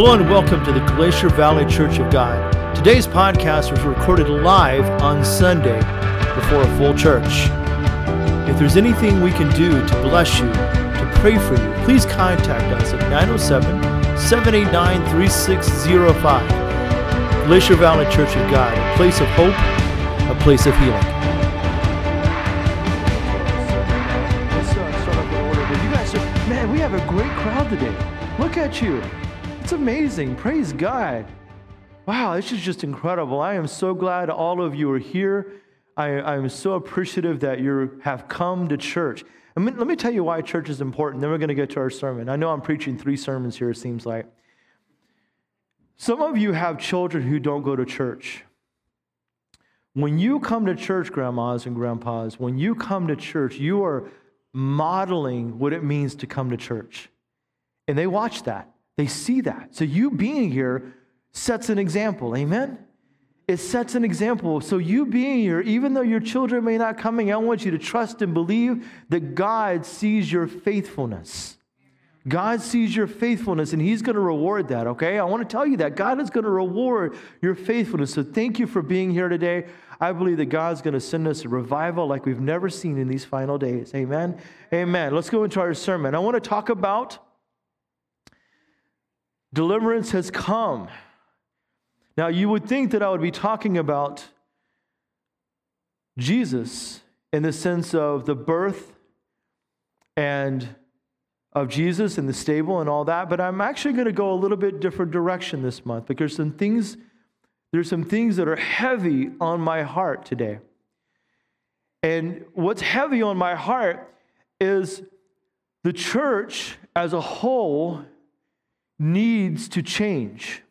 Hello and welcome to the Glacier Valley Church of God. Today's podcast was recorded live on Sunday before a full church. If there's anything we can do to bless you, to pray for you, please contact us at 907 789 3605. Glacier Valley Church of God, a place of hope, a place of healing. Let's start order. You guys man, we have a great crowd today. Look at you. It's amazing. Praise God. Wow, this is just incredible. I am so glad all of you are here. I, am so appreciative that you have come to church. I mean, let me tell you why church is important. Then we're going to get to our sermon. I know I'm preaching three sermons here, it seems like. Some of you have children who don't go to church. When you come to church, grandmas and grandpas, when you come to church, you are modeling what it means to come to church. And they watch that. They see that. So you being here sets an example. Amen? It sets an example. So you being here, even though your children may not coming, I want you to trust and believe that God sees your faithfulness. God sees your faithfulness and He's going to reward that, okay? I want to tell you that. God is going to reward your faithfulness. So thank you for being here today. I believe that God's going to send us a revival like we've never seen in these final days. Amen? Amen. Let's go into our sermon. I want to talk about Deliverance has come. Now, you would think that I would be talking about Jesus in the sense of the birth and of Jesus in the stable and all that, but I'm actually going to go a little bit different direction this month because some things there's some things that are heavy on my heart today. And what's heavy on my heart is the church as a whole needs to change.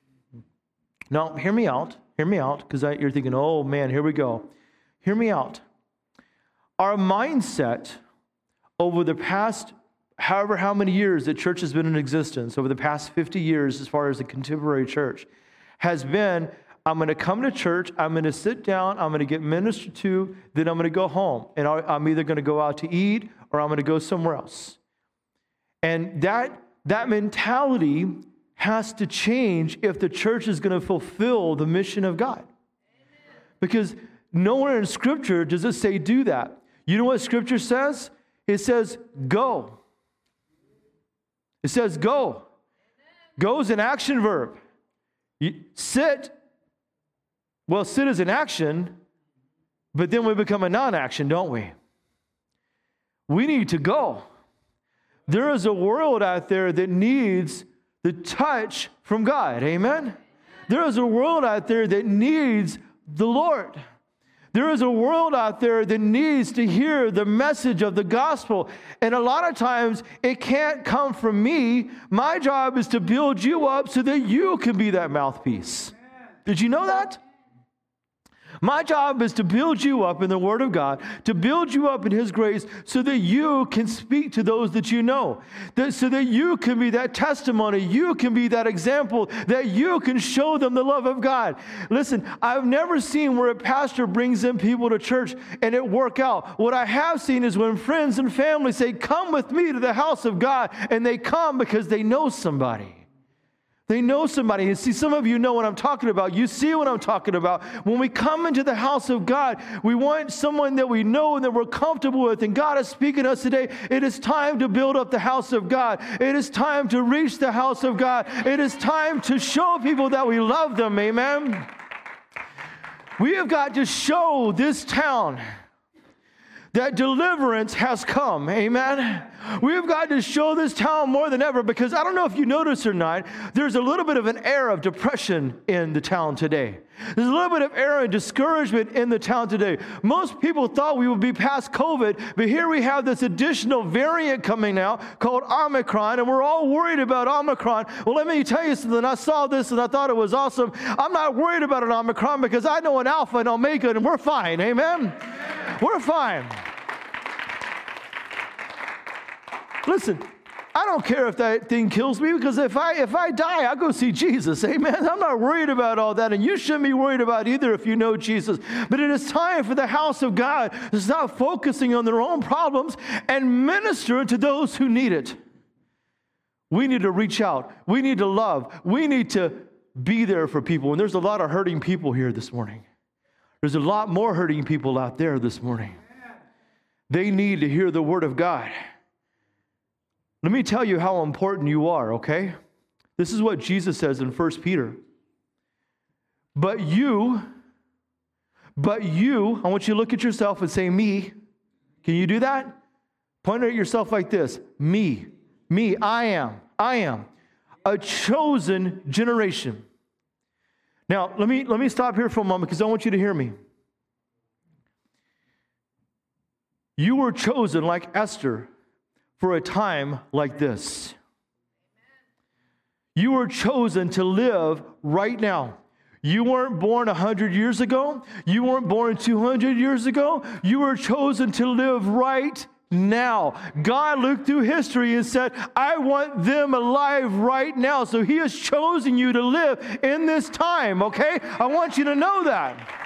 Now, hear me out. Hear me out, because you're thinking, oh man, here we go. Hear me out. Our mindset over the past, however, how many years that church has been in existence, over the past 50 years, as far as the contemporary church, has been I'm going to come to church, I'm going to sit down, I'm going to get ministered to, then I'm going to go home. And I'm either going to go out to eat or I'm going to go somewhere else. And that that mentality has to change if the church is going to fulfill the mission of God. Because nowhere in Scripture does it say do that. You know what Scripture says? It says go. It says go. Go is an action verb. You sit, well, sit is an action, but then we become a non action, don't we? We need to go. There is a world out there that needs the touch from God. Amen? There is a world out there that needs the Lord. There is a world out there that needs to hear the message of the gospel. And a lot of times it can't come from me. My job is to build you up so that you can be that mouthpiece. Did you know that? My job is to build you up in the Word of God, to build you up in His grace so that you can speak to those that you know, that, so that you can be that testimony, you can be that example, that you can show them the love of God. Listen, I've never seen where a pastor brings in people to church and it work out. What I have seen is when friends and family say, Come with me to the house of God, and they come because they know somebody. They know somebody. And see, some of you know what I'm talking about. You see what I'm talking about. When we come into the house of God, we want someone that we know and that we're comfortable with. And God is speaking to us today. It is time to build up the house of God. It is time to reach the house of God. It is time to show people that we love them. Amen. We have got to show this town that deliverance has come. Amen. We've got to show this town more than ever because I don't know if you notice or not, there's a little bit of an air of depression in the town today. There's a little bit of air and discouragement in the town today. Most people thought we would be past COVID, but here we have this additional variant coming out called Omicron, and we're all worried about Omicron. Well, let me tell you something. I saw this and I thought it was awesome. I'm not worried about an Omicron because I know an Alpha and Omega, and we're fine. Amen. We're fine. Listen, I don't care if that thing kills me because if I if I die, I'll go see Jesus. Amen. I'm not worried about all that, and you shouldn't be worried about either if you know Jesus. But it is time for the house of God to stop focusing on their own problems and minister to those who need it. We need to reach out. We need to love. We need to be there for people. And there's a lot of hurting people here this morning. There's a lot more hurting people out there this morning. They need to hear the word of God. Let me tell you how important you are, okay? This is what Jesus says in 1 Peter. But you, but you, I want you to look at yourself and say, Me. Can you do that? Point at yourself like this Me, me, I am, I am a chosen generation. Now, let me, let me stop here for a moment because I want you to hear me. You were chosen like Esther for a time like this. You were chosen to live right now. You weren't born 100 years ago. You weren't born 200 years ago. You were chosen to live right now. God looked through history and said, I want them alive right now. So He has chosen you to live in this time, okay? I want you to know that.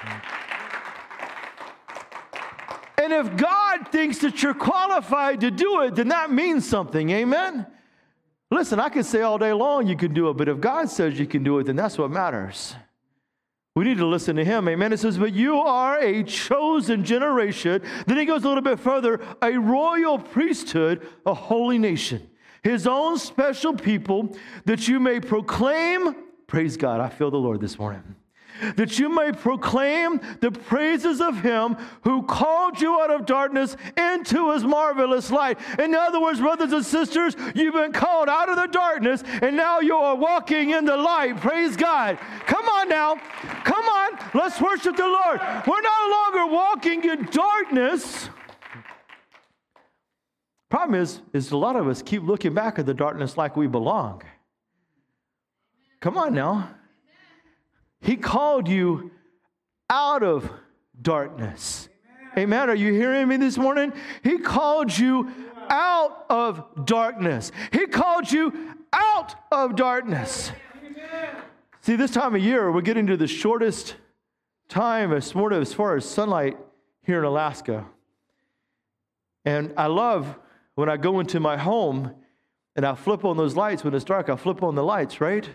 And if God thinks that you're qualified to do it, then that means something, amen? Listen, I could say all day long you can do it, but if God says you can do it, then that's what matters. We need to listen to him. Amen. It says, But you are a chosen generation. Then he goes a little bit further a royal priesthood, a holy nation, his own special people, that you may proclaim. Praise God. I feel the Lord this morning that you may proclaim the praises of him who called you out of darkness into his marvelous light. In other words, brothers and sisters, you've been called out of the darkness and now you are walking in the light. Praise God. Come on now. Come on. Let's worship the Lord. We're no longer walking in darkness. Problem is, is a lot of us keep looking back at the darkness like we belong. Come on now. He called you out of darkness. Amen. Are you hearing me this morning? He called you out of darkness. He called you out of darkness. See, this time of year, we're getting to the shortest time as far as, far as sunlight here in Alaska. And I love when I go into my home and I flip on those lights when it's dark, I flip on the lights, right?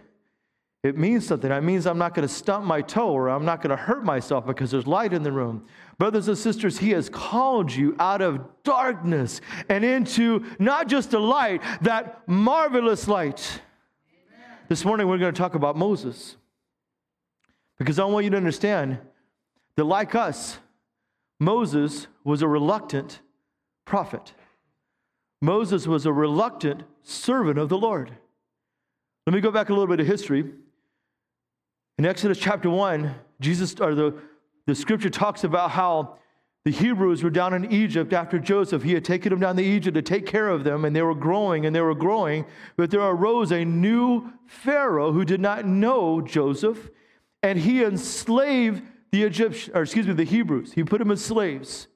It means something. It means I'm not going to stump my toe or I'm not going to hurt myself because there's light in the room. Brothers and sisters, He has called you out of darkness and into not just a light, that marvelous light. Amen. This morning we're going to talk about Moses because I want you to understand that, like us, Moses was a reluctant prophet. Moses was a reluctant servant of the Lord. Let me go back a little bit of history. In Exodus chapter 1, Jesus, or the, the scripture talks about how the Hebrews were down in Egypt after Joseph. He had taken them down to Egypt to take care of them, and they were growing and they were growing. But there arose a new Pharaoh who did not know Joseph, and he enslaved the Egyptians, or excuse me, the Hebrews. He put them as slaves.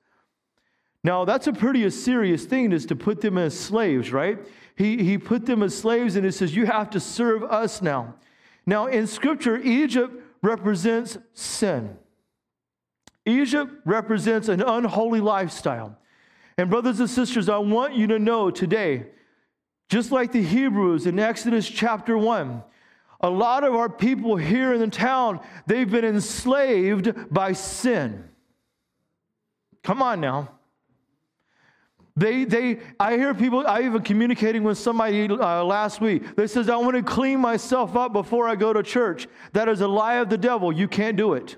Now, that's a pretty serious thing is to put them as slaves, right? He, he put them as slaves, and he says, You have to serve us now. Now, in Scripture, Egypt represents sin. Egypt represents an unholy lifestyle. And, brothers and sisters, I want you to know today, just like the Hebrews in Exodus chapter 1, a lot of our people here in the town, they've been enslaved by sin. Come on now. They, they, I hear people, I even communicating with somebody uh, last week. They says, I want to clean myself up before I go to church. That is a lie of the devil. You can't do it.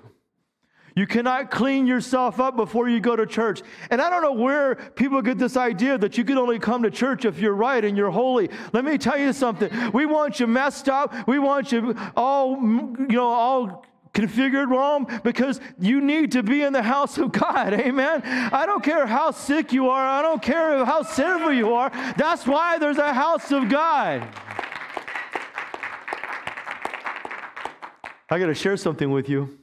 You cannot clean yourself up before you go to church. And I don't know where people get this idea that you can only come to church if you're right and you're holy. Let me tell you something. We want you messed up. We want you all, you know, all configured wrong because you need to be in the house of God. Amen. I don't care how sick you are, I don't care how sinful you are. That's why there's a house of God. I got to share something with you.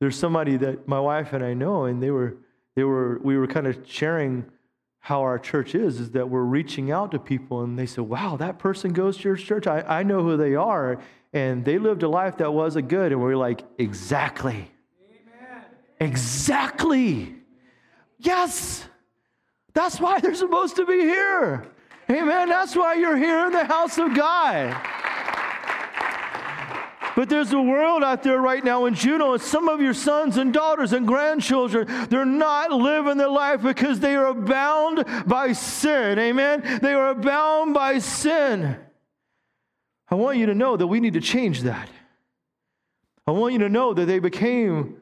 There's somebody that my wife and I know, and they were, they were, we were kind of sharing how our church is, is that we're reaching out to people, and they said, "Wow, that person goes to your church. I, I know who they are, and they lived a life that wasn't good. And we are like, exactly. Amen. Exactly. Yes. That's why they're supposed to be here. Amen. That's why you're here in the house of God. But there's a world out there right now in Juneau, and some of your sons and daughters and grandchildren, they're not living their life because they are bound by sin. Amen? They are bound by sin. I want you to know that we need to change that. I want you to know that they became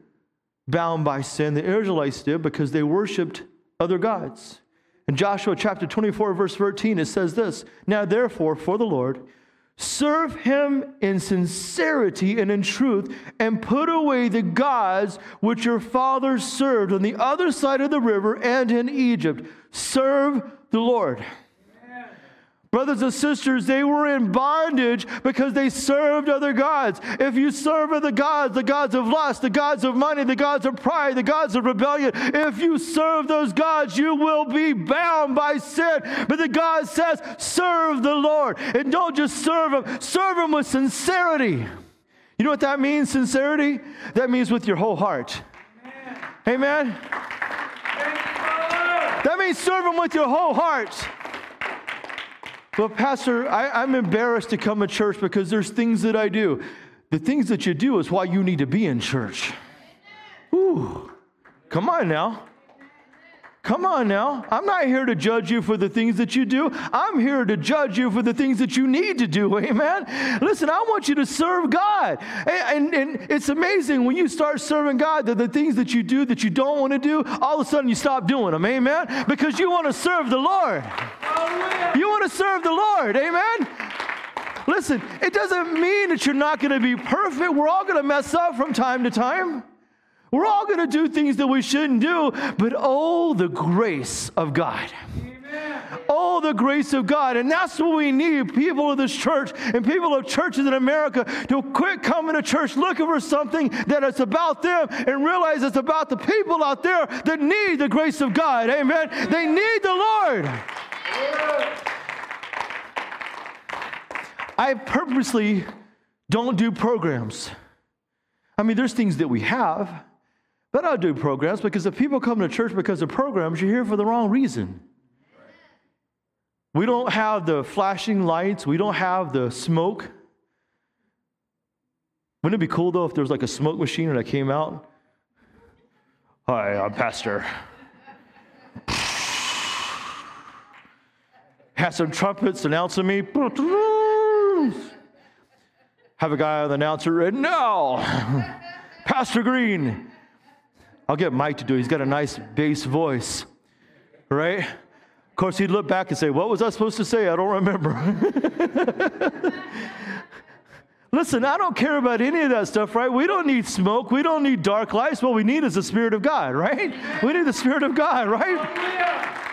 bound by sin. The Israelites did because they worshiped other gods. In Joshua chapter 24, verse 13, it says this Now, therefore, for the Lord, serve him in sincerity and in truth, and put away the gods which your fathers served on the other side of the river and in Egypt. Serve the Lord. Brothers and sisters, they were in bondage because they served other gods. If you serve other gods, the gods of lust, the gods of money, the gods of pride, the gods of rebellion, if you serve those gods, you will be bound by sin. But the God says, serve the Lord. And don't just serve Him, serve Him with sincerity. You know what that means, sincerity? That means with your whole heart. Amen? Amen? That means serve Him with your whole heart. Well, Pastor, I, am embarrassed to come to church because there's things that I do. The things that you do is why you need to be in church. Ooh, come on now. Come on now. I'm not here to judge you for the things that you do. I'm here to judge you for the things that you need to do. Amen. Listen, I want you to serve God. And, and, and, it's amazing when you start serving God that the things that you do that you don't want to do, all of a sudden you stop doing them. Amen. Because you want to serve the Lord. You want to serve the Lord. Amen. Listen, it doesn't mean that you're not going to be perfect. We're all going to mess up from time to time. We're all going to do things that we shouldn't do, but oh, the grace of God. Oh, the grace of God. And that's what we need people of this church and people of churches in America to quit coming to church looking for something that is about them and realize it's about the people out there that need the grace of God. Amen. They need the Lord. I purposely don't do programs. I mean, there's things that we have. But I do programs because if people come to church because of programs, you're here for the wrong reason. We don't have the flashing lights, we don't have the smoke. Wouldn't it be cool though if there was like a smoke machine and I came out? Hi, I'm Pastor. Have some trumpets announcing me. Have a guy on the announcer, and now, Pastor Green, I'll get Mike to do it. He's got a nice bass voice, right? Of course, he'd look back and say, What was I supposed to say? I don't remember. Listen, I don't care about any of that stuff, right? We don't need smoke. We don't need dark lights. What we need is the Spirit of God, right? We need the Spirit of God, right?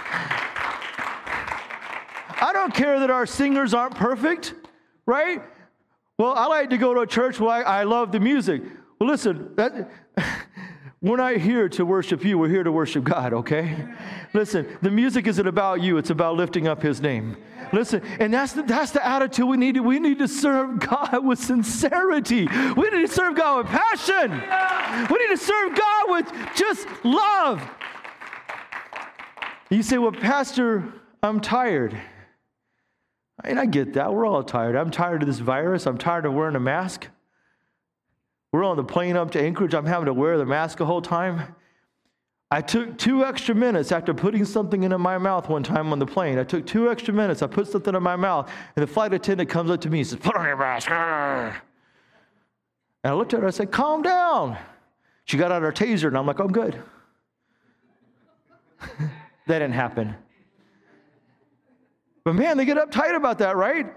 I don't care that our singers aren't perfect, right? Well, I like to go to a church where I, I love the music. Well, listen, that. We're not here to worship you, we're here to worship God, okay? Listen, the music isn't about you, it's about lifting up His name. Listen, and that's the, that's the attitude we need. We need to serve God with sincerity. We need to serve God with passion. We need to serve God with just love. You say, Well, Pastor, I'm tired. And I get that. We're all tired. I'm tired of this virus. I'm tired of wearing a mask. We're on the plane up to Anchorage. I'm having to wear the mask the whole time. I took two extra minutes after putting something into my mouth one time on the plane. I took two extra minutes. I put something in my mouth, and the flight attendant comes up to me and says, Put on your mask. And I looked at her. I said, Calm down. She got out her taser, and I'm like, I'm good. that didn't happen. But man, they get uptight about that, right?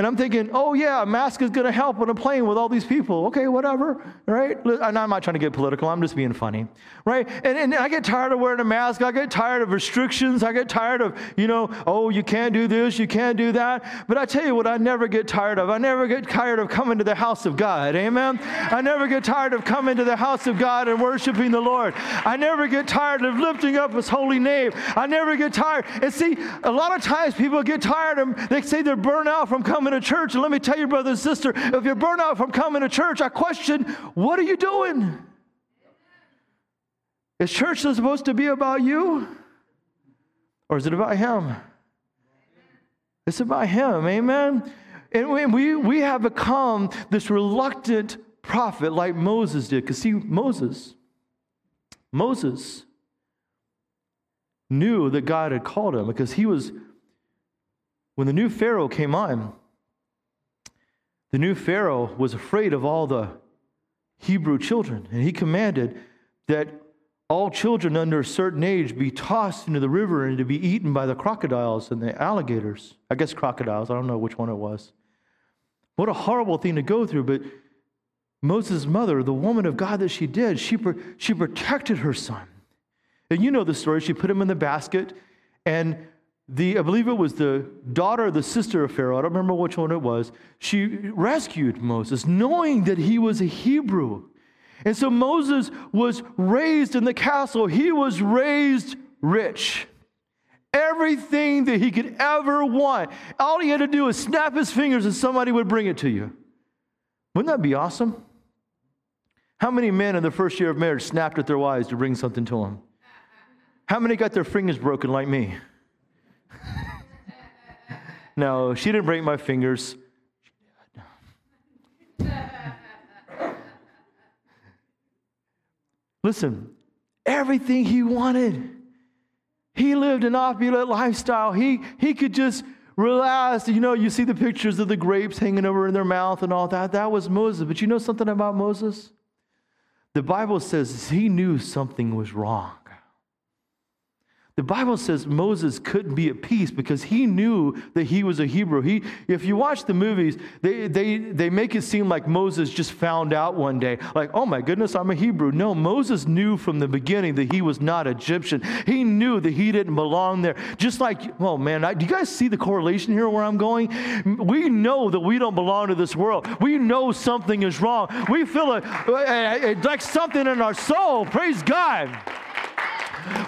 And I'm thinking, oh, yeah, a mask is going to help on a plane with all these people. Okay, whatever, right? And I'm not trying to get political. I'm just being funny, right? And, and I get tired of wearing a mask. I get tired of restrictions. I get tired of, you know, oh, you can't do this, you can't do that. But I tell you what, I never get tired of. I never get tired of coming to the house of God. Amen? I never get tired of coming to the house of God and worshiping the Lord. I never get tired of lifting up His holy name. I never get tired. And see, a lot of times people get tired of, they say they're burnt out from coming coming to church. And let me tell you, brother and sister, if you're burnt out from coming to church, I question, what are you doing? Is church supposed to be about you? Or is it about him? It's about him. Amen. And we, we have become this reluctant prophet like Moses did. Because, see, Moses, Moses knew that God had called him because he was, when the new Pharaoh came on, the new Pharaoh was afraid of all the Hebrew children, and he commanded that all children under a certain age be tossed into the river and to be eaten by the crocodiles and the alligators. I guess crocodiles, I don't know which one it was. What a horrible thing to go through, but Moses' mother, the woman of God that she did, she, she protected her son. And you know the story. She put him in the basket, and the, I believe it was the daughter the sister of Pharaoh, I don't remember which one it was, she rescued Moses, knowing that he was a Hebrew. And so Moses was raised in the castle, he was raised rich. Everything that he could ever want. All he had to do was snap his fingers and somebody would bring it to you. Wouldn't that be awesome? How many men in the first year of marriage snapped at their wives to bring something to them? How many got their fingers broken like me? No, she didn't break my fingers. Listen, everything he wanted. He lived an opulent lifestyle. He, he could just relax. You know, you see the pictures of the grapes hanging over in their mouth and all that. That was Moses. But you know something about Moses? The Bible says he knew something was wrong. The Bible says Moses couldn't be at peace because he knew that he was a Hebrew. He, if you watch the movies, they, they, they make it seem like Moses just found out one day, like, oh my goodness, I'm a Hebrew. No, Moses knew from the beginning that he was not Egyptian. He knew that he didn't belong there. Just like, oh man, I, do you guys see the correlation here where I'm going? We know that we don't belong to this world. We know something is wrong. We feel it, like something in our soul. Praise God.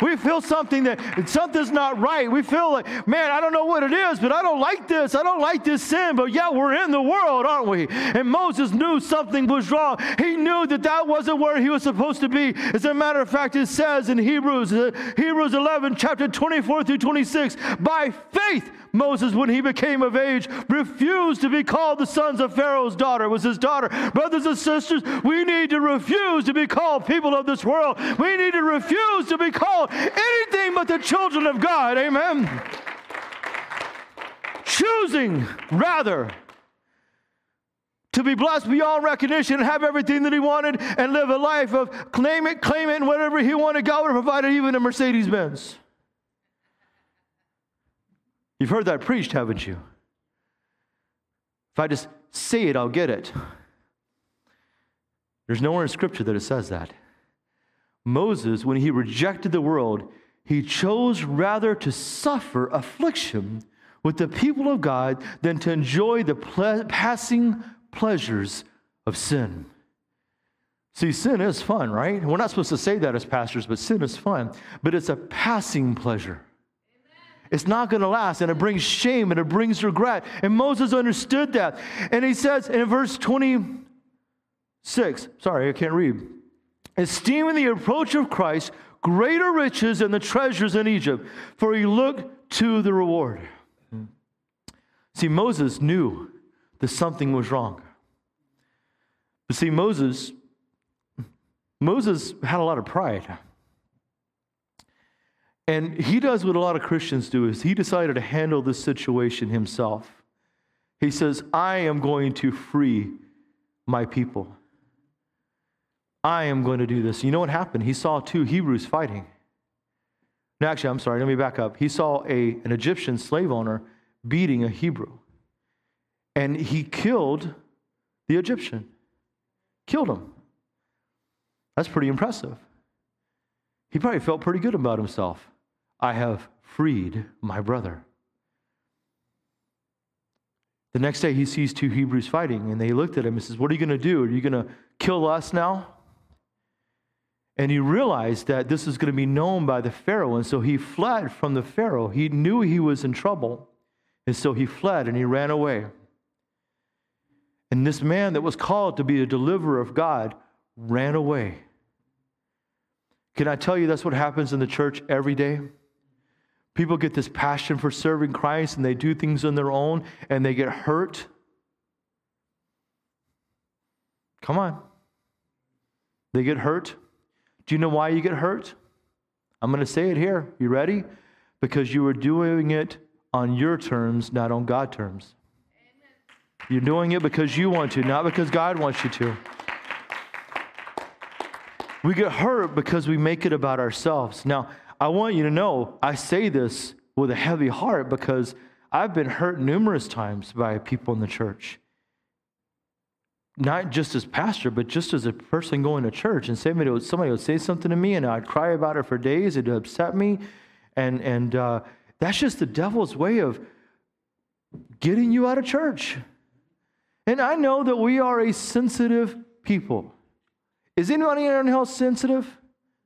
We feel something that something's not right. We feel like, man, I don't know what it is, but I don't like this. I don't like this sin. But yeah, we're in the world, aren't we? And Moses knew something was wrong. He knew that that wasn't where he was supposed to be. As a matter of fact, it says in Hebrews, uh, Hebrews 11, chapter 24 through 26, by faith, Moses, when he became of age, refused to be called the sons of Pharaoh's daughter. Was his daughter. Brothers and sisters, we need to refuse to be called people of this world. We need to refuse to be called anything but the children of God. Amen. Choosing rather to be blessed beyond recognition and have everything that he wanted and live a life of claim it, claim it, and whatever he wanted, God would have provided even a Mercedes Benz. You've heard that preached, haven't you? If I just say it, I'll get it. There's nowhere in Scripture that it says that. Moses, when he rejected the world, he chose rather to suffer affliction with the people of God than to enjoy the ple- passing pleasures of sin. See, sin is fun, right? We're not supposed to say that as pastors, but sin is fun. But it's a passing pleasure. It's not going to last, and it brings shame and it brings regret. And Moses understood that. And he says in verse 26, sorry, I can't read. Esteeming the approach of Christ greater riches than the treasures in Egypt, for he looked to the reward. See, Moses knew that something was wrong. But see, Moses, Moses had a lot of pride. And he does what a lot of Christians do is he decided to handle this situation himself. He says, I am going to free my people. I am going to do this. You know what happened? He saw two Hebrews fighting. No, actually, I'm sorry, let me back up. He saw a, an Egyptian slave owner beating a Hebrew. And he killed the Egyptian. Killed him. That's pretty impressive. He probably felt pretty good about himself. I have freed my brother. The next day, he sees two Hebrews fighting, and they looked at him and says, What are you going to do? Are you going to kill us now? And he realized that this is going to be known by the Pharaoh, and so he fled from the Pharaoh. He knew he was in trouble, and so he fled and he ran away. And this man that was called to be a deliverer of God ran away. Can I tell you that's what happens in the church every day? People get this passion for serving Christ and they do things on their own and they get hurt. Come on. They get hurt. Do you know why you get hurt? I'm going to say it here. You ready? Because you were doing it on your terms, not on God terms. Amen. You're doing it because you want to, not because God wants you to. We get hurt because we make it about ourselves. Now, I want you to know I say this with a heavy heart because I've been hurt numerous times by people in the church. Not just as pastor, but just as a person going to church. And somebody would, somebody would say something to me, and I'd cry about it for days. It'd upset me. And, and uh, that's just the devil's way of getting you out of church. And I know that we are a sensitive people. Is anybody in house sensitive?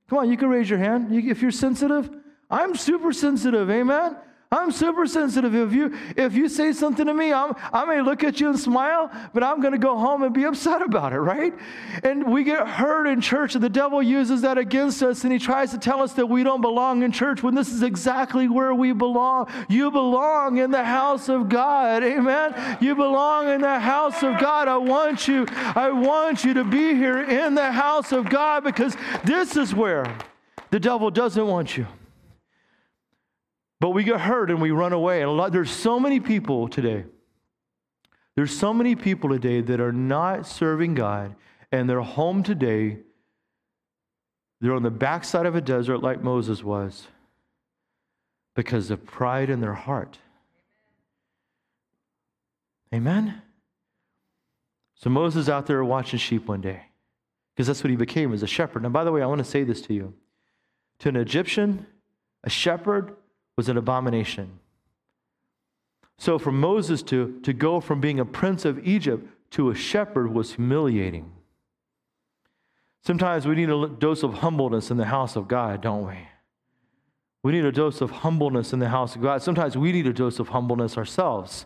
Come on, you can raise your hand if you're sensitive. I'm super sensitive, amen? I'm super sensitive. If you if you say something to me, I'm, I may look at you and smile, but I'm going to go home and be upset about it, right? And we get hurt in church, and the devil uses that against us, and he tries to tell us that we don't belong in church when this is exactly where we belong. You belong in the house of God, amen. You belong in the house of God. I want you. I want you to be here in the house of God because this is where the devil doesn't want you. But we get hurt and we run away. And a lot, there's so many people today. There's so many people today that are not serving God and they're home today. They're on the backside of a desert like Moses was because of pride in their heart. Amen? So Moses out there watching sheep one day because that's what he became as a shepherd. Now, by the way, I want to say this to you. To an Egyptian, a shepherd was an abomination. So for Moses to, to go from being a prince of Egypt to a shepherd was humiliating. Sometimes we need a dose of humbleness in the house of God, don't we? We need a dose of humbleness in the house of God. Sometimes we need a dose of humbleness ourselves.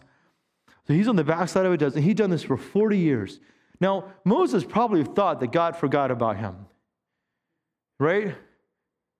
So he's on the backside of a desert. He'd done this for 40 years. Now, Moses probably thought that God forgot about him, right?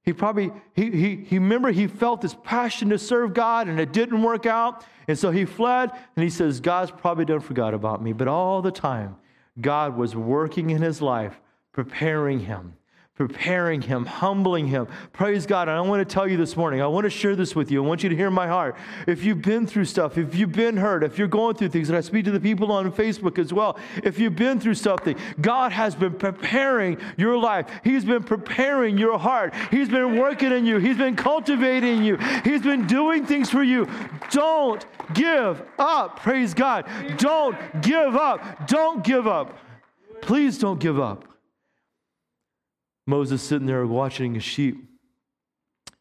He probably, he, he, he remember he felt this passion to serve God and it didn't work out. And so he fled and he says, God's probably done forgot about me. But all the time, God was working in his life, preparing him preparing him, humbling him. Praise God. And I want to tell you this morning, I want to share this with you. I want you to hear my heart. If you've been through stuff, if you've been hurt, if you're going through things, and I speak to the people on Facebook as well, if you've been through something, God has been preparing your life. He's been preparing your heart. He's been working in you. He's been cultivating you. He's been doing things for you. Don't give up. Praise God. Don't give up. Don't give up. Please don't give up. Moses sitting there watching his sheep,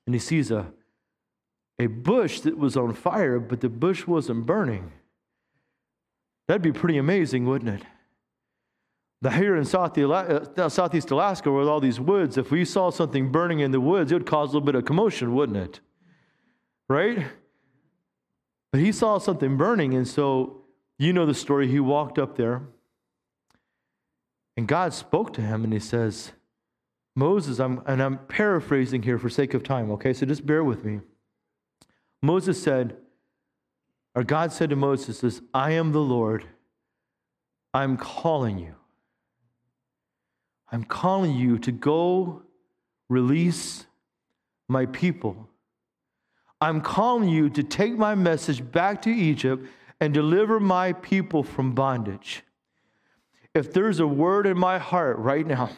and he sees a, a bush that was on fire, but the bush wasn't burning. That'd be pretty amazing, wouldn't it? Now, here in uh, Southeast Alaska, with all these woods, if we saw something burning in the woods, it would cause a little bit of commotion, wouldn't it? Right? But he saw something burning, and so you know the story. He walked up there, and God spoke to him, and he says, Moses, I'm, and I'm paraphrasing here for sake of time, okay? So just bear with me. Moses said, or God said to Moses, says, I am the Lord. I'm calling you. I'm calling you to go release my people. I'm calling you to take my message back to Egypt and deliver my people from bondage. If there's a word in my heart right now,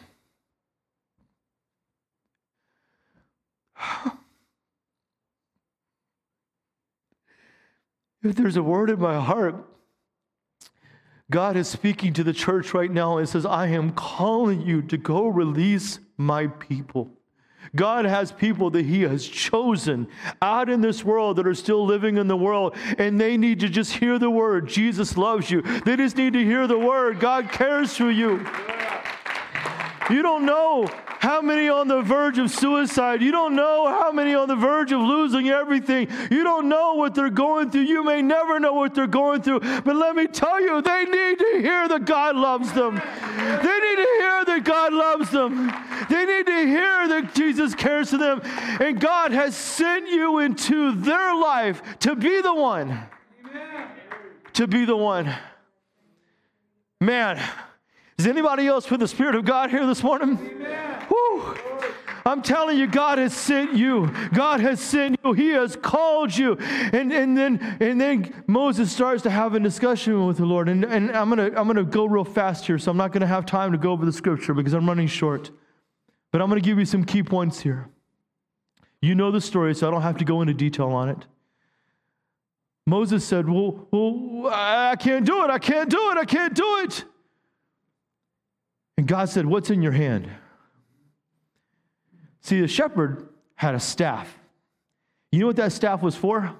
if there's a word in my heart, God is speaking to the church right now and says, I am calling you to go release my people. God has people that He has chosen out in this world that are still living in the world, and they need to just hear the word Jesus loves you. They just need to hear the word God cares for you. You don't know how many on the verge of suicide. You don't know how many on the verge of losing everything. You don't know what they're going through. You may never know what they're going through. But let me tell you, they need to hear that God loves them. They need to hear that God loves them. They need to hear that Jesus cares for them. And God has sent you into their life to be the one. Amen. To be the one. Man, is anybody else with the Spirit of God here this morning? Amen. Woo. I'm telling you, God has sent you. God has sent you. He has called you. And, and, then, and then Moses starts to have a discussion with the Lord. And, and I'm going to I'm to go real fast here, so I'm not going to have time to go over the scripture because I'm running short. But I'm going to give you some key points here. You know the story, so I don't have to go into detail on it. Moses said, Well, well I can't do it. I can't do it. I can't do it. And God said, What's in your hand? See, the shepherd had a staff. You know what that staff was for?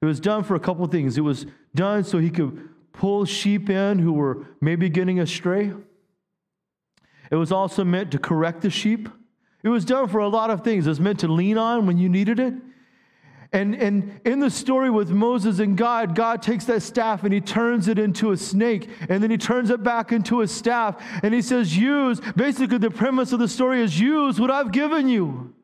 It was done for a couple of things. It was done so he could pull sheep in who were maybe getting astray. It was also meant to correct the sheep. It was done for a lot of things. It was meant to lean on when you needed it. And, and in the story with Moses and God, God takes that staff and he turns it into a snake, and then he turns it back into a staff, and he says, Use, basically, the premise of the story is use what I've given you.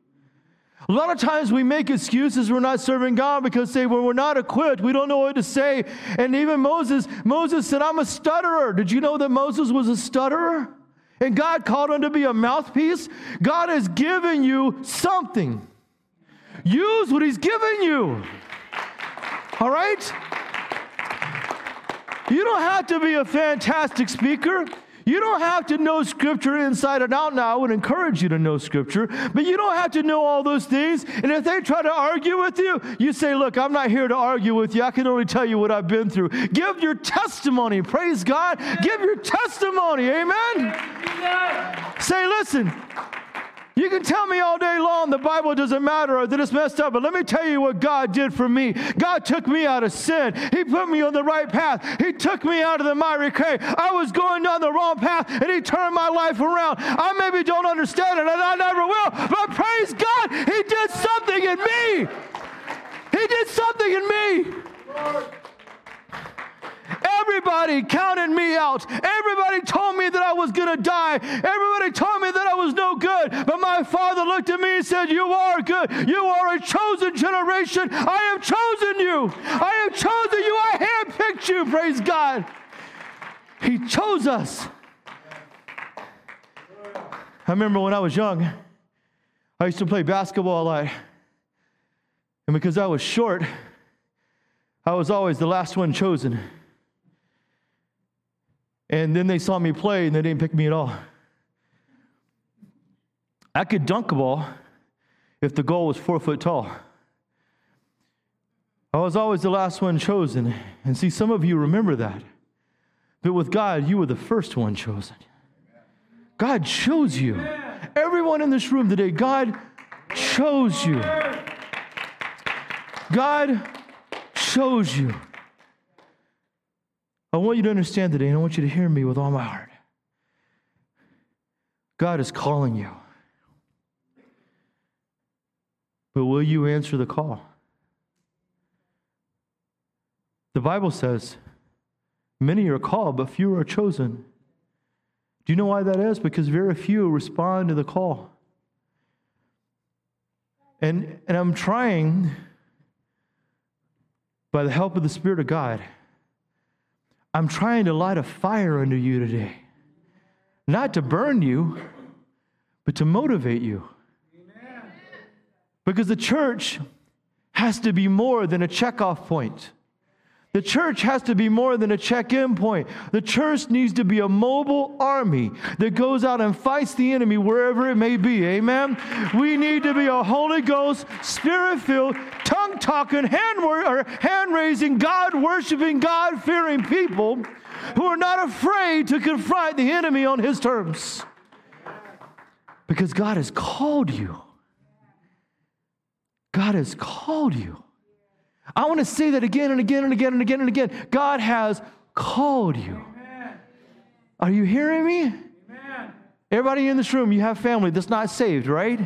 A lot of times we make excuses we're not serving God because say well, we're not equipped, we don't know what to say. And even Moses, Moses said, I'm a stutterer. Did you know that Moses was a stutterer? And God called him to be a mouthpiece. God has given you something. Use what He's given you. All right? You don't have to be a fantastic speaker. You don't have to know Scripture inside and out. Now, I would encourage you to know Scripture, but you don't have to know all those things. And if they try to argue with you, you say, Look, I'm not here to argue with you. I can only tell you what I've been through. Give your testimony. Praise God. Give your testimony. Amen. Say, Listen, you can tell me all day long the Bible doesn't matter or that it's messed up, but let me tell you what God did for me. God took me out of sin. He put me on the right path. He took me out of the miry clay. I was going down the wrong path, and He turned my life around. I maybe don't understand it, and I never will, but praise God, He did something in me. He did something in me. Everybody counted me out. Everybody told me that I was going to die. Everybody told me that I was no good. But my father looked at me and said, You are good. You are a chosen generation. I have chosen you. I have chosen you. I handpicked you. Praise God. He chose us. I remember when I was young, I used to play basketball a lot. And because I was short, I was always the last one chosen. And then they saw me play and they didn't pick me at all. I could dunk a ball if the goal was four foot tall. I was always the last one chosen. And see, some of you remember that. But with God, you were the first one chosen. God chose you. Everyone in this room today, God chose you. God chose you. I want you to understand today, and I want you to hear me with all my heart. God is calling you. But will you answer the call? The Bible says, Many are called, but few are chosen. Do you know why that is? Because very few respond to the call. And, and I'm trying, by the help of the Spirit of God, I'm trying to light a fire under you today. Not to burn you, but to motivate you. Amen. Because the church has to be more than a checkoff point. The church has to be more than a check in point. The church needs to be a mobile army that goes out and fights the enemy wherever it may be. Amen. We need to be a Holy Ghost, spirit filled, talking, hand, or hand raising, God worshiping, God fearing people who are not afraid to confront the enemy on his terms. Because God has called you. God has called you. I want to say that again and again and again and again and again. God has called you. Amen. Are you hearing me? Amen. Everybody in this room, you have family that's not saved, right?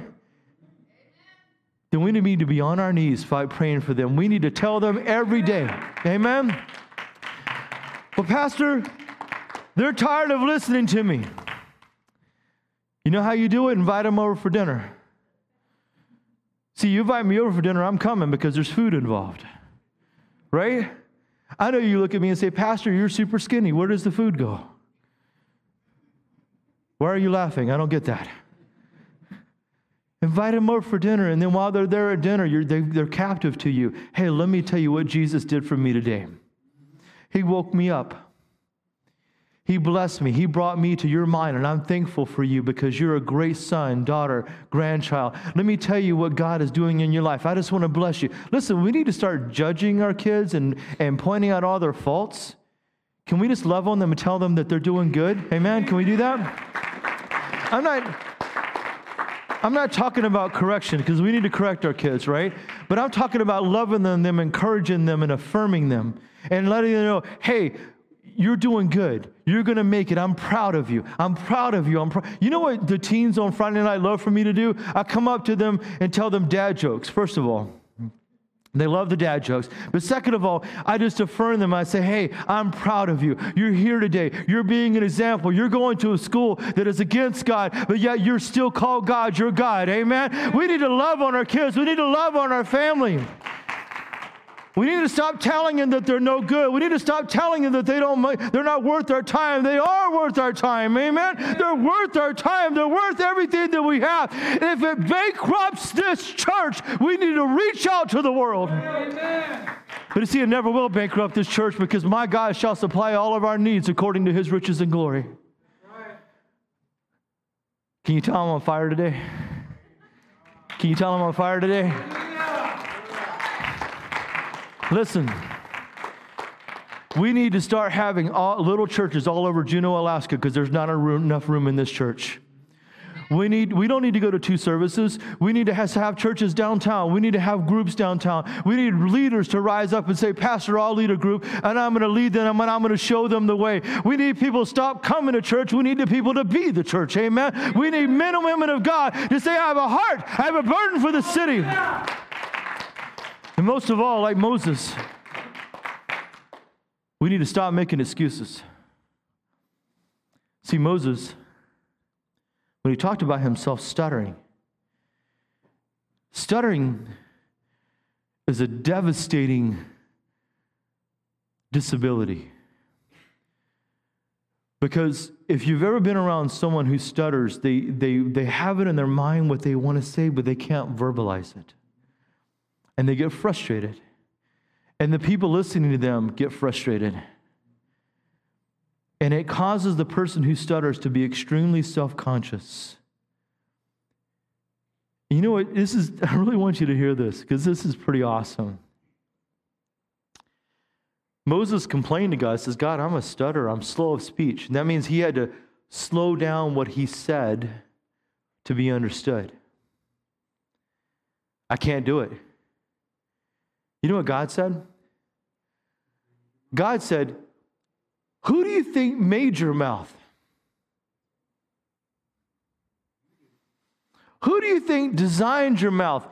Then we need to be on our knees fight praying for them. We need to tell them every day. Amen. But Pastor, they're tired of listening to me. You know how you do it? Invite them over for dinner. See, you invite me over for dinner, I'm coming because there's food involved. Right? I know you look at me and say, Pastor, you're super skinny. Where does the food go? Why are you laughing? I don't get that. Invite them over for dinner, and then while they're there at dinner, they, they're captive to you. Hey, let me tell you what Jesus did for me today. He woke me up. He blessed me. He brought me to your mind, and I'm thankful for you because you're a great son, daughter, grandchild. Let me tell you what God is doing in your life. I just want to bless you. Listen, we need to start judging our kids and, and pointing out all their faults. Can we just love on them and tell them that they're doing good? Amen? Can we do that? I'm not. I'm not talking about correction because we need to correct our kids, right? But I'm talking about loving them, them, encouraging them, and affirming them, and letting them know, hey, you're doing good. You're going to make it. I'm proud of you. I'm proud of you. I'm pr- you know what the teens on Friday night love for me to do? I come up to them and tell them dad jokes, first of all. They love the dad jokes. But second of all, I just affirm them. I say, hey, I'm proud of you. You're here today. You're being an example. You're going to a school that is against God, but yet you're still called God, your God. Amen? We need to love on our kids. We need to love on our family. We need to stop telling them that they're no good. We need to stop telling them that they don't, they're not worth our time. They are worth our time. Amen. They're worth our time. They're worth everything that we have. And if it bankrupts this church, we need to reach out to the world. Amen. But you see, it never will bankrupt this church because my God shall supply all of our needs according to his riches and glory. Can you tell I'm on fire today? Can you tell I'm on fire today? Listen, we need to start having all, little churches all over Juneau, Alaska, because there's not room, enough room in this church. We, need, we don't need to go to two services. We need to have, to have churches downtown. We need to have groups downtown. We need leaders to rise up and say, Pastor, I'll lead a group, and I'm going to lead them, and I'm going to show them the way. We need people to stop coming to church. We need the people to be the church. Amen. We need men and women of God to say, I have a heart, I have a burden for the city. And most of all, like Moses, we need to stop making excuses. See, Moses, when he talked about himself stuttering, stuttering is a devastating disability. Because if you've ever been around someone who stutters, they, they, they have it in their mind what they want to say, but they can't verbalize it and they get frustrated. And the people listening to them get frustrated. And it causes the person who stutters to be extremely self conscious. You know what? This is, I really want you to hear this because this is pretty awesome. Moses complained to God, says, God, I'm a stutter, I'm slow of speech. And that means he had to slow down what he said to be understood. I can't do it. You know what God said? God said, Who do you think made your mouth? Who do you think designed your mouth?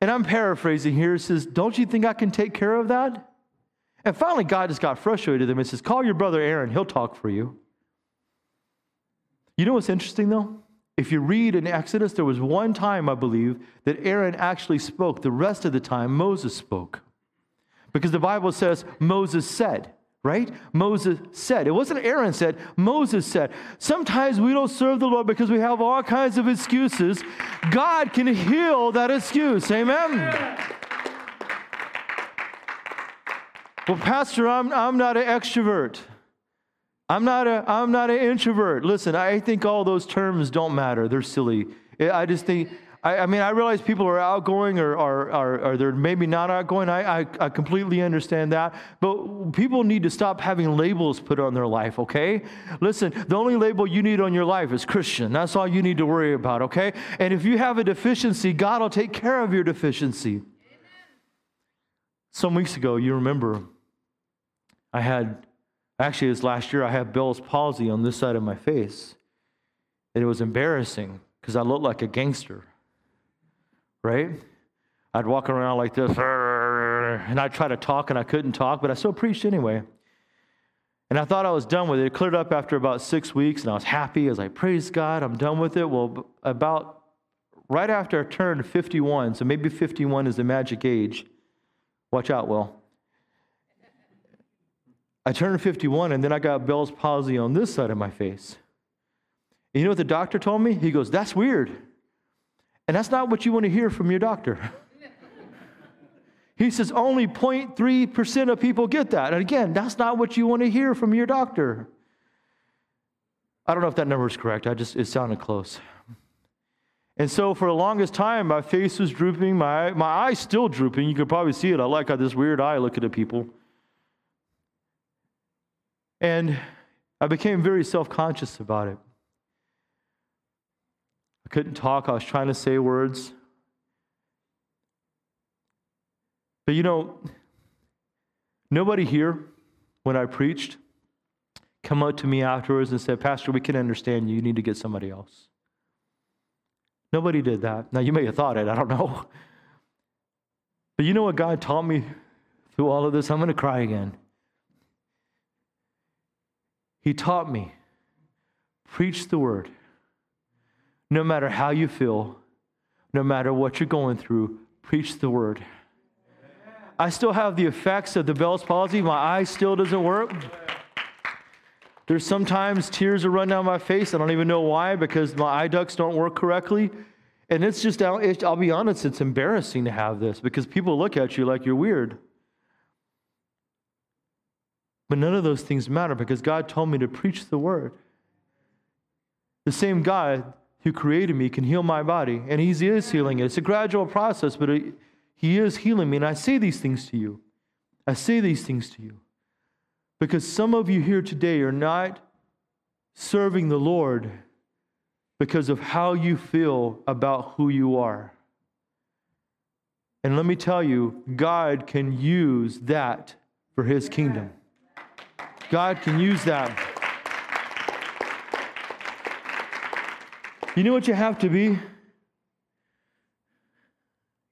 And I'm paraphrasing here. It says, Don't you think I can take care of that? And finally, God just got frustrated with him and says, Call your brother Aaron, he'll talk for you. You know what's interesting though? If you read in Exodus, there was one time, I believe, that Aaron actually spoke. The rest of the time, Moses spoke. Because the Bible says Moses said, right? Moses said. It wasn't Aaron said, Moses said. Sometimes we don't serve the Lord because we have all kinds of excuses. God can heal that excuse. Amen. Well, Pastor, I'm, I'm not an extrovert. I'm not, a, I'm not an introvert. Listen, I think all those terms don't matter. They're silly. I just think I, I, mean, I realize people are outgoing or, or, or, or they're maybe not outgoing. I, I, I, completely understand that. But people need to stop having labels put on their life, okay? Listen, the only label you need on your life is Christian. That's all you need to worry about, okay? And if you have a deficiency, God will take care of your deficiency. Amen. Some weeks ago, you remember, I had, actually, this last year, I had Bell's palsy on this side of my face. And it was embarrassing because I looked like a gangster right? I'd walk around like this, and I'd try to talk, and I couldn't talk, but I still preached anyway. And I thought I was done with it. It cleared up after about six weeks, and I was happy. I was like, praise God, I'm done with it. Well, about right after I turned 51, so maybe 51 is the magic age. Watch out, Will. I turned 51, and then I got Bell's palsy on this side of my face. And you know what the doctor told me? He goes, That's weird. And that's not what you want to hear from your doctor. he says only 0.3% of people get that. And again, that's not what you want to hear from your doctor. I don't know if that number is correct. I just it sounded close. And so for the longest time, my face was drooping, my, my eye's still drooping. You could probably see it. I like how this weird eye looking at people. And I became very self conscious about it. I couldn't talk, I was trying to say words. But you know, nobody here, when I preached, come up to me afterwards and said, Pastor, we can understand you. You need to get somebody else. Nobody did that. Now, you may have thought it, I don't know. But you know what God taught me through all of this? I'm going to cry again. He taught me preach the word. No matter how you feel, no matter what you're going through, preach the word. I still have the effects of the Bell's palsy. My eye still doesn't work. There's sometimes tears are run down my face. I don't even know why because my eye ducts don't work correctly. And it's just, I'll be honest, it's embarrassing to have this because people look at you like you're weird. But none of those things matter because God told me to preach the word. The same God who created me can heal my body, and He is healing it. It's a gradual process, but it, He is healing me. And I say these things to you. I say these things to you because some of you here today are not serving the Lord because of how you feel about who you are. And let me tell you, God can use that for His kingdom. God can use that. You know what you have to be?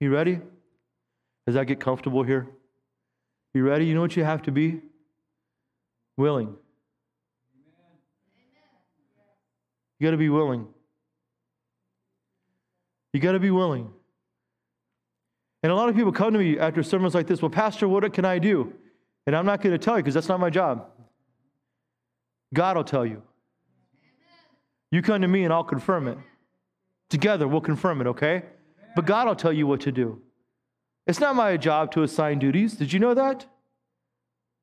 You ready? As I get comfortable here. You ready? You know what you have to be? Willing. You got to be willing. You got to be willing. And a lot of people come to me after sermons like this, well, Pastor, what can I do? And I'm not going to tell you because that's not my job. God will tell you. You come to me and I'll confirm it. Together, we'll confirm it, okay? But God will tell you what to do. It's not my job to assign duties. Did you know that?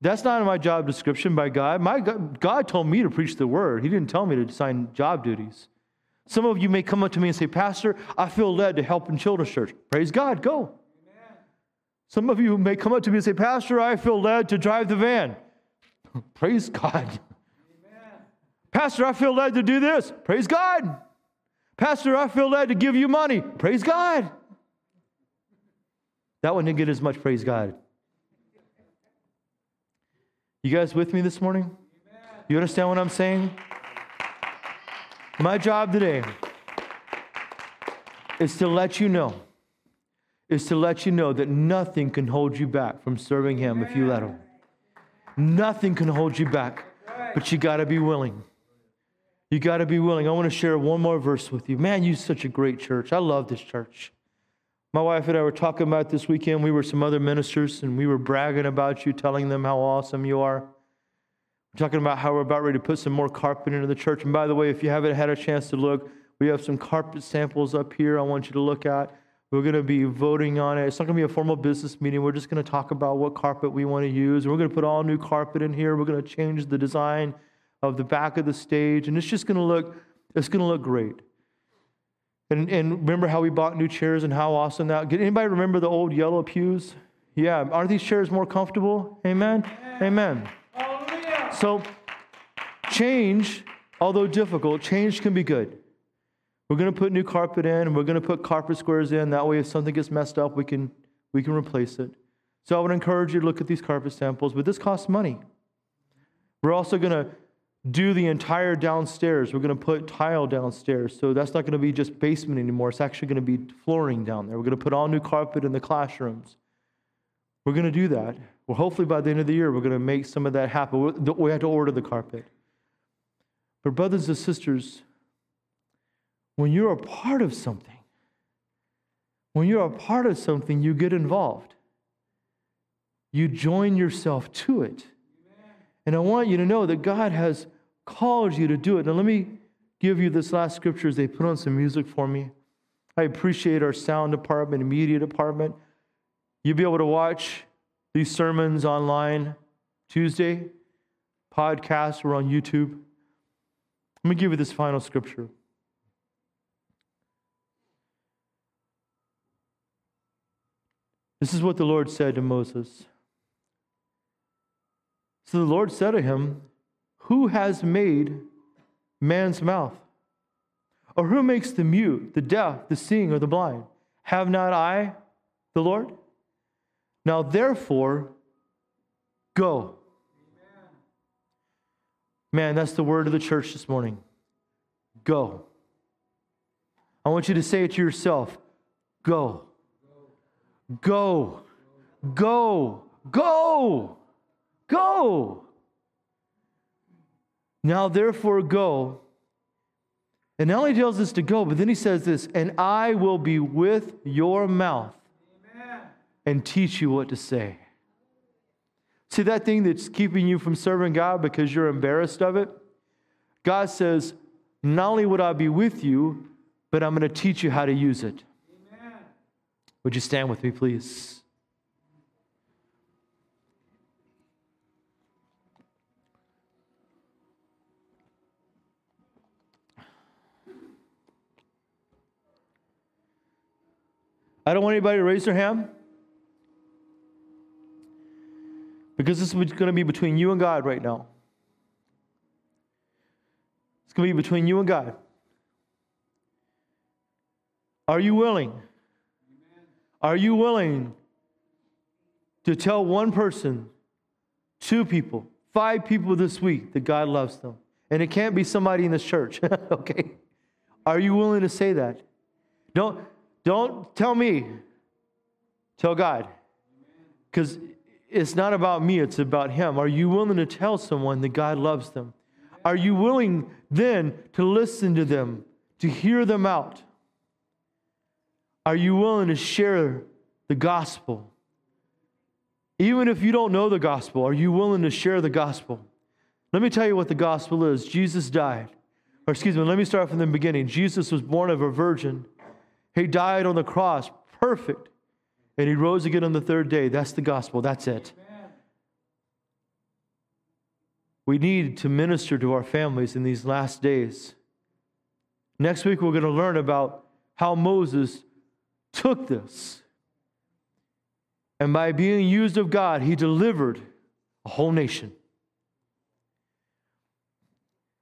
That's not my job description by God. My God, God told me to preach the word. He didn't tell me to assign job duties. Some of you may come up to me and say, Pastor, I feel led to help in children's church. Praise God, go. Amen. Some of you may come up to me and say, Pastor, I feel led to drive the van. Praise God. Pastor, I feel led to do this. Praise God. Pastor, I feel led to give you money. Praise God. That one didn't get as much praise God. You guys with me this morning? You understand what I'm saying? My job today is to let you know, is to let you know that nothing can hold you back from serving Him if you let Him. Nothing can hold you back, but you got to be willing. You got to be willing. I want to share one more verse with you. Man, you're such a great church. I love this church. My wife and I were talking about this weekend. We were some other ministers and we were bragging about you, telling them how awesome you are. We're talking about how we're about ready to put some more carpet into the church. And by the way, if you haven't had a chance to look, we have some carpet samples up here I want you to look at. We're going to be voting on it. It's not going to be a formal business meeting. We're just going to talk about what carpet we want to use. We're going to put all new carpet in here. We're going to change the design of the back of the stage, and it's just going to look, it's going to look great. And, and remember how we bought new chairs and how awesome that. Did anybody remember the old yellow pews? Yeah, aren't these chairs more comfortable? Amen. Amen. Amen. So, change, although difficult, change can be good. We're going to put new carpet in, and we're going to put carpet squares in. That way, if something gets messed up, we can we can replace it. So I would encourage you to look at these carpet samples, but this costs money. We're also going to do the entire downstairs. We're going to put tile downstairs. So that's not going to be just basement anymore. It's actually going to be flooring down there. We're going to put all new carpet in the classrooms. We're going to do that. Well, hopefully by the end of the year, we're going to make some of that happen. We have to order the carpet. But, brothers and sisters, when you're a part of something, when you're a part of something, you get involved. You join yourself to it. And I want you to know that God has called you to do it. Now, let me give you this last scripture as they put on some music for me. I appreciate our sound department and media department. You'll be able to watch these sermons online Tuesday, podcasts, or on YouTube. Let me give you this final scripture. This is what the Lord said to Moses. So the Lord said to him, Who has made man's mouth? Or who makes the mute, the deaf, the seeing, or the blind? Have not I the Lord? Now therefore, go. Man, that's the word of the church this morning. Go. I want you to say it to yourself go. Go. Go. Go. Go. Now, therefore, go. And not only tells us to go, but then he says this, and I will be with your mouth Amen. and teach you what to say. See that thing that's keeping you from serving God because you're embarrassed of it? God says, Not only would I be with you, but I'm going to teach you how to use it. Amen. Would you stand with me, please? I don't want anybody to raise their hand. Because this is going to be between you and God right now. It's going to be between you and God. Are you willing? Are you willing to tell one person, two people, five people this week that God loves them? And it can't be somebody in this church, okay? Are you willing to say that? Don't, don't tell me, tell God. Because it's not about me, it's about Him. Are you willing to tell someone that God loves them? Are you willing then to listen to them, to hear them out? Are you willing to share the gospel? Even if you don't know the gospel, are you willing to share the gospel? Let me tell you what the gospel is. Jesus died. Or excuse me, let me start from the beginning. Jesus was born of a virgin. He died on the cross, perfect. And he rose again on the third day. That's the gospel. That's it. We need to minister to our families in these last days. Next week, we're going to learn about how Moses took this. And by being used of God, he delivered a whole nation.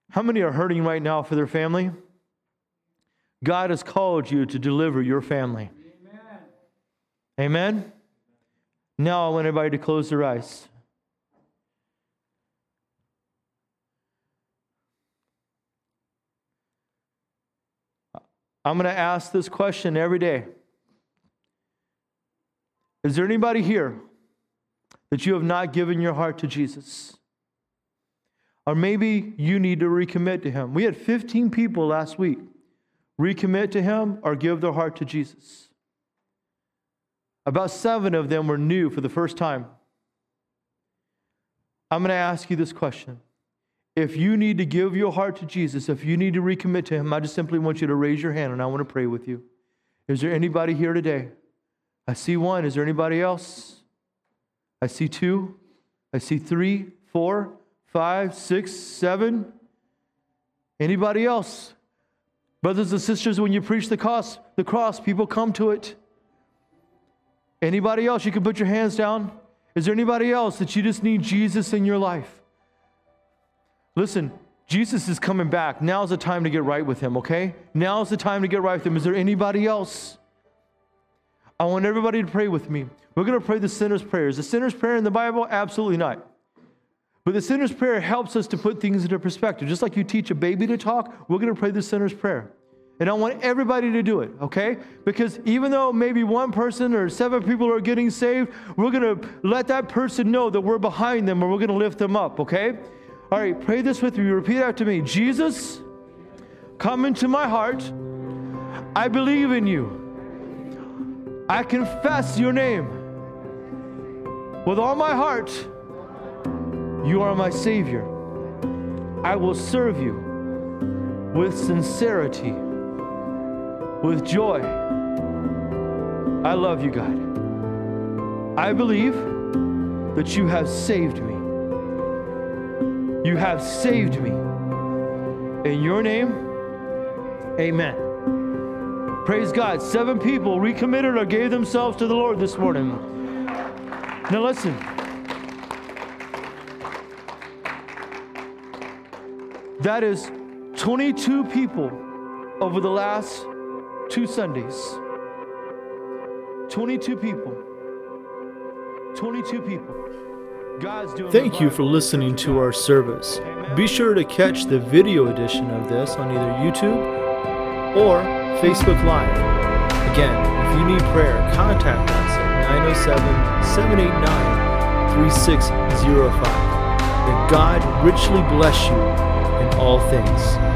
How many are hurting right now for their family? God has called you to deliver your family. Amen? Amen? Now I want everybody to close their eyes. I'm going to ask this question every day. Is there anybody here that you have not given your heart to Jesus? Or maybe you need to recommit to Him. We had 15 people last week recommit to Him or give their heart to Jesus. About seven of them were new for the first time. I'm going to ask you this question. If you need to give your heart to Jesus, if you need to recommit to Him, I just simply want you to raise your hand and I want to pray with you. Is there anybody here today? I see one. Is there anybody else? I see two. I see three, four, five, six, seven. Anybody else? Brothers and sisters, when you preach the cross, the cross, people come to it. Anybody else? You can put your hands down. Is there anybody else that you just need Jesus in your life? Listen, Jesus is coming back. Now's the time to get right with him, okay? Now's the time to get right with him. Is there anybody else? I want everybody to pray with me. We're going to pray the sinner's prayer. Is the sinner's prayer in the Bible? Absolutely not. But the sinner's prayer helps us to put things into perspective. Just like you teach a baby to talk, we're going to pray the sinner's prayer. And I want everybody to do it, okay? Because even though maybe one person or seven people are getting saved, we're going to let that person know that we're behind them or we're going to lift them up, okay? All right, pray this with me. Repeat after me Jesus, come into my heart. I believe in you. I confess your name with all my heart. You are my Savior. I will serve you with sincerity with joy. I love you, God. I believe that you have saved me. You have saved me. In your name, amen. Praise God. Seven people recommitted or gave themselves to the Lord this morning. Now, listen. That is 22 people over the last two Sundays. 22 people. 22 people. God's doing Thank you for listening to our service. Be sure to catch the video edition of this on either YouTube or Facebook Live. Again, if you need prayer, contact us at 907 789 3605. May God richly bless you in all things.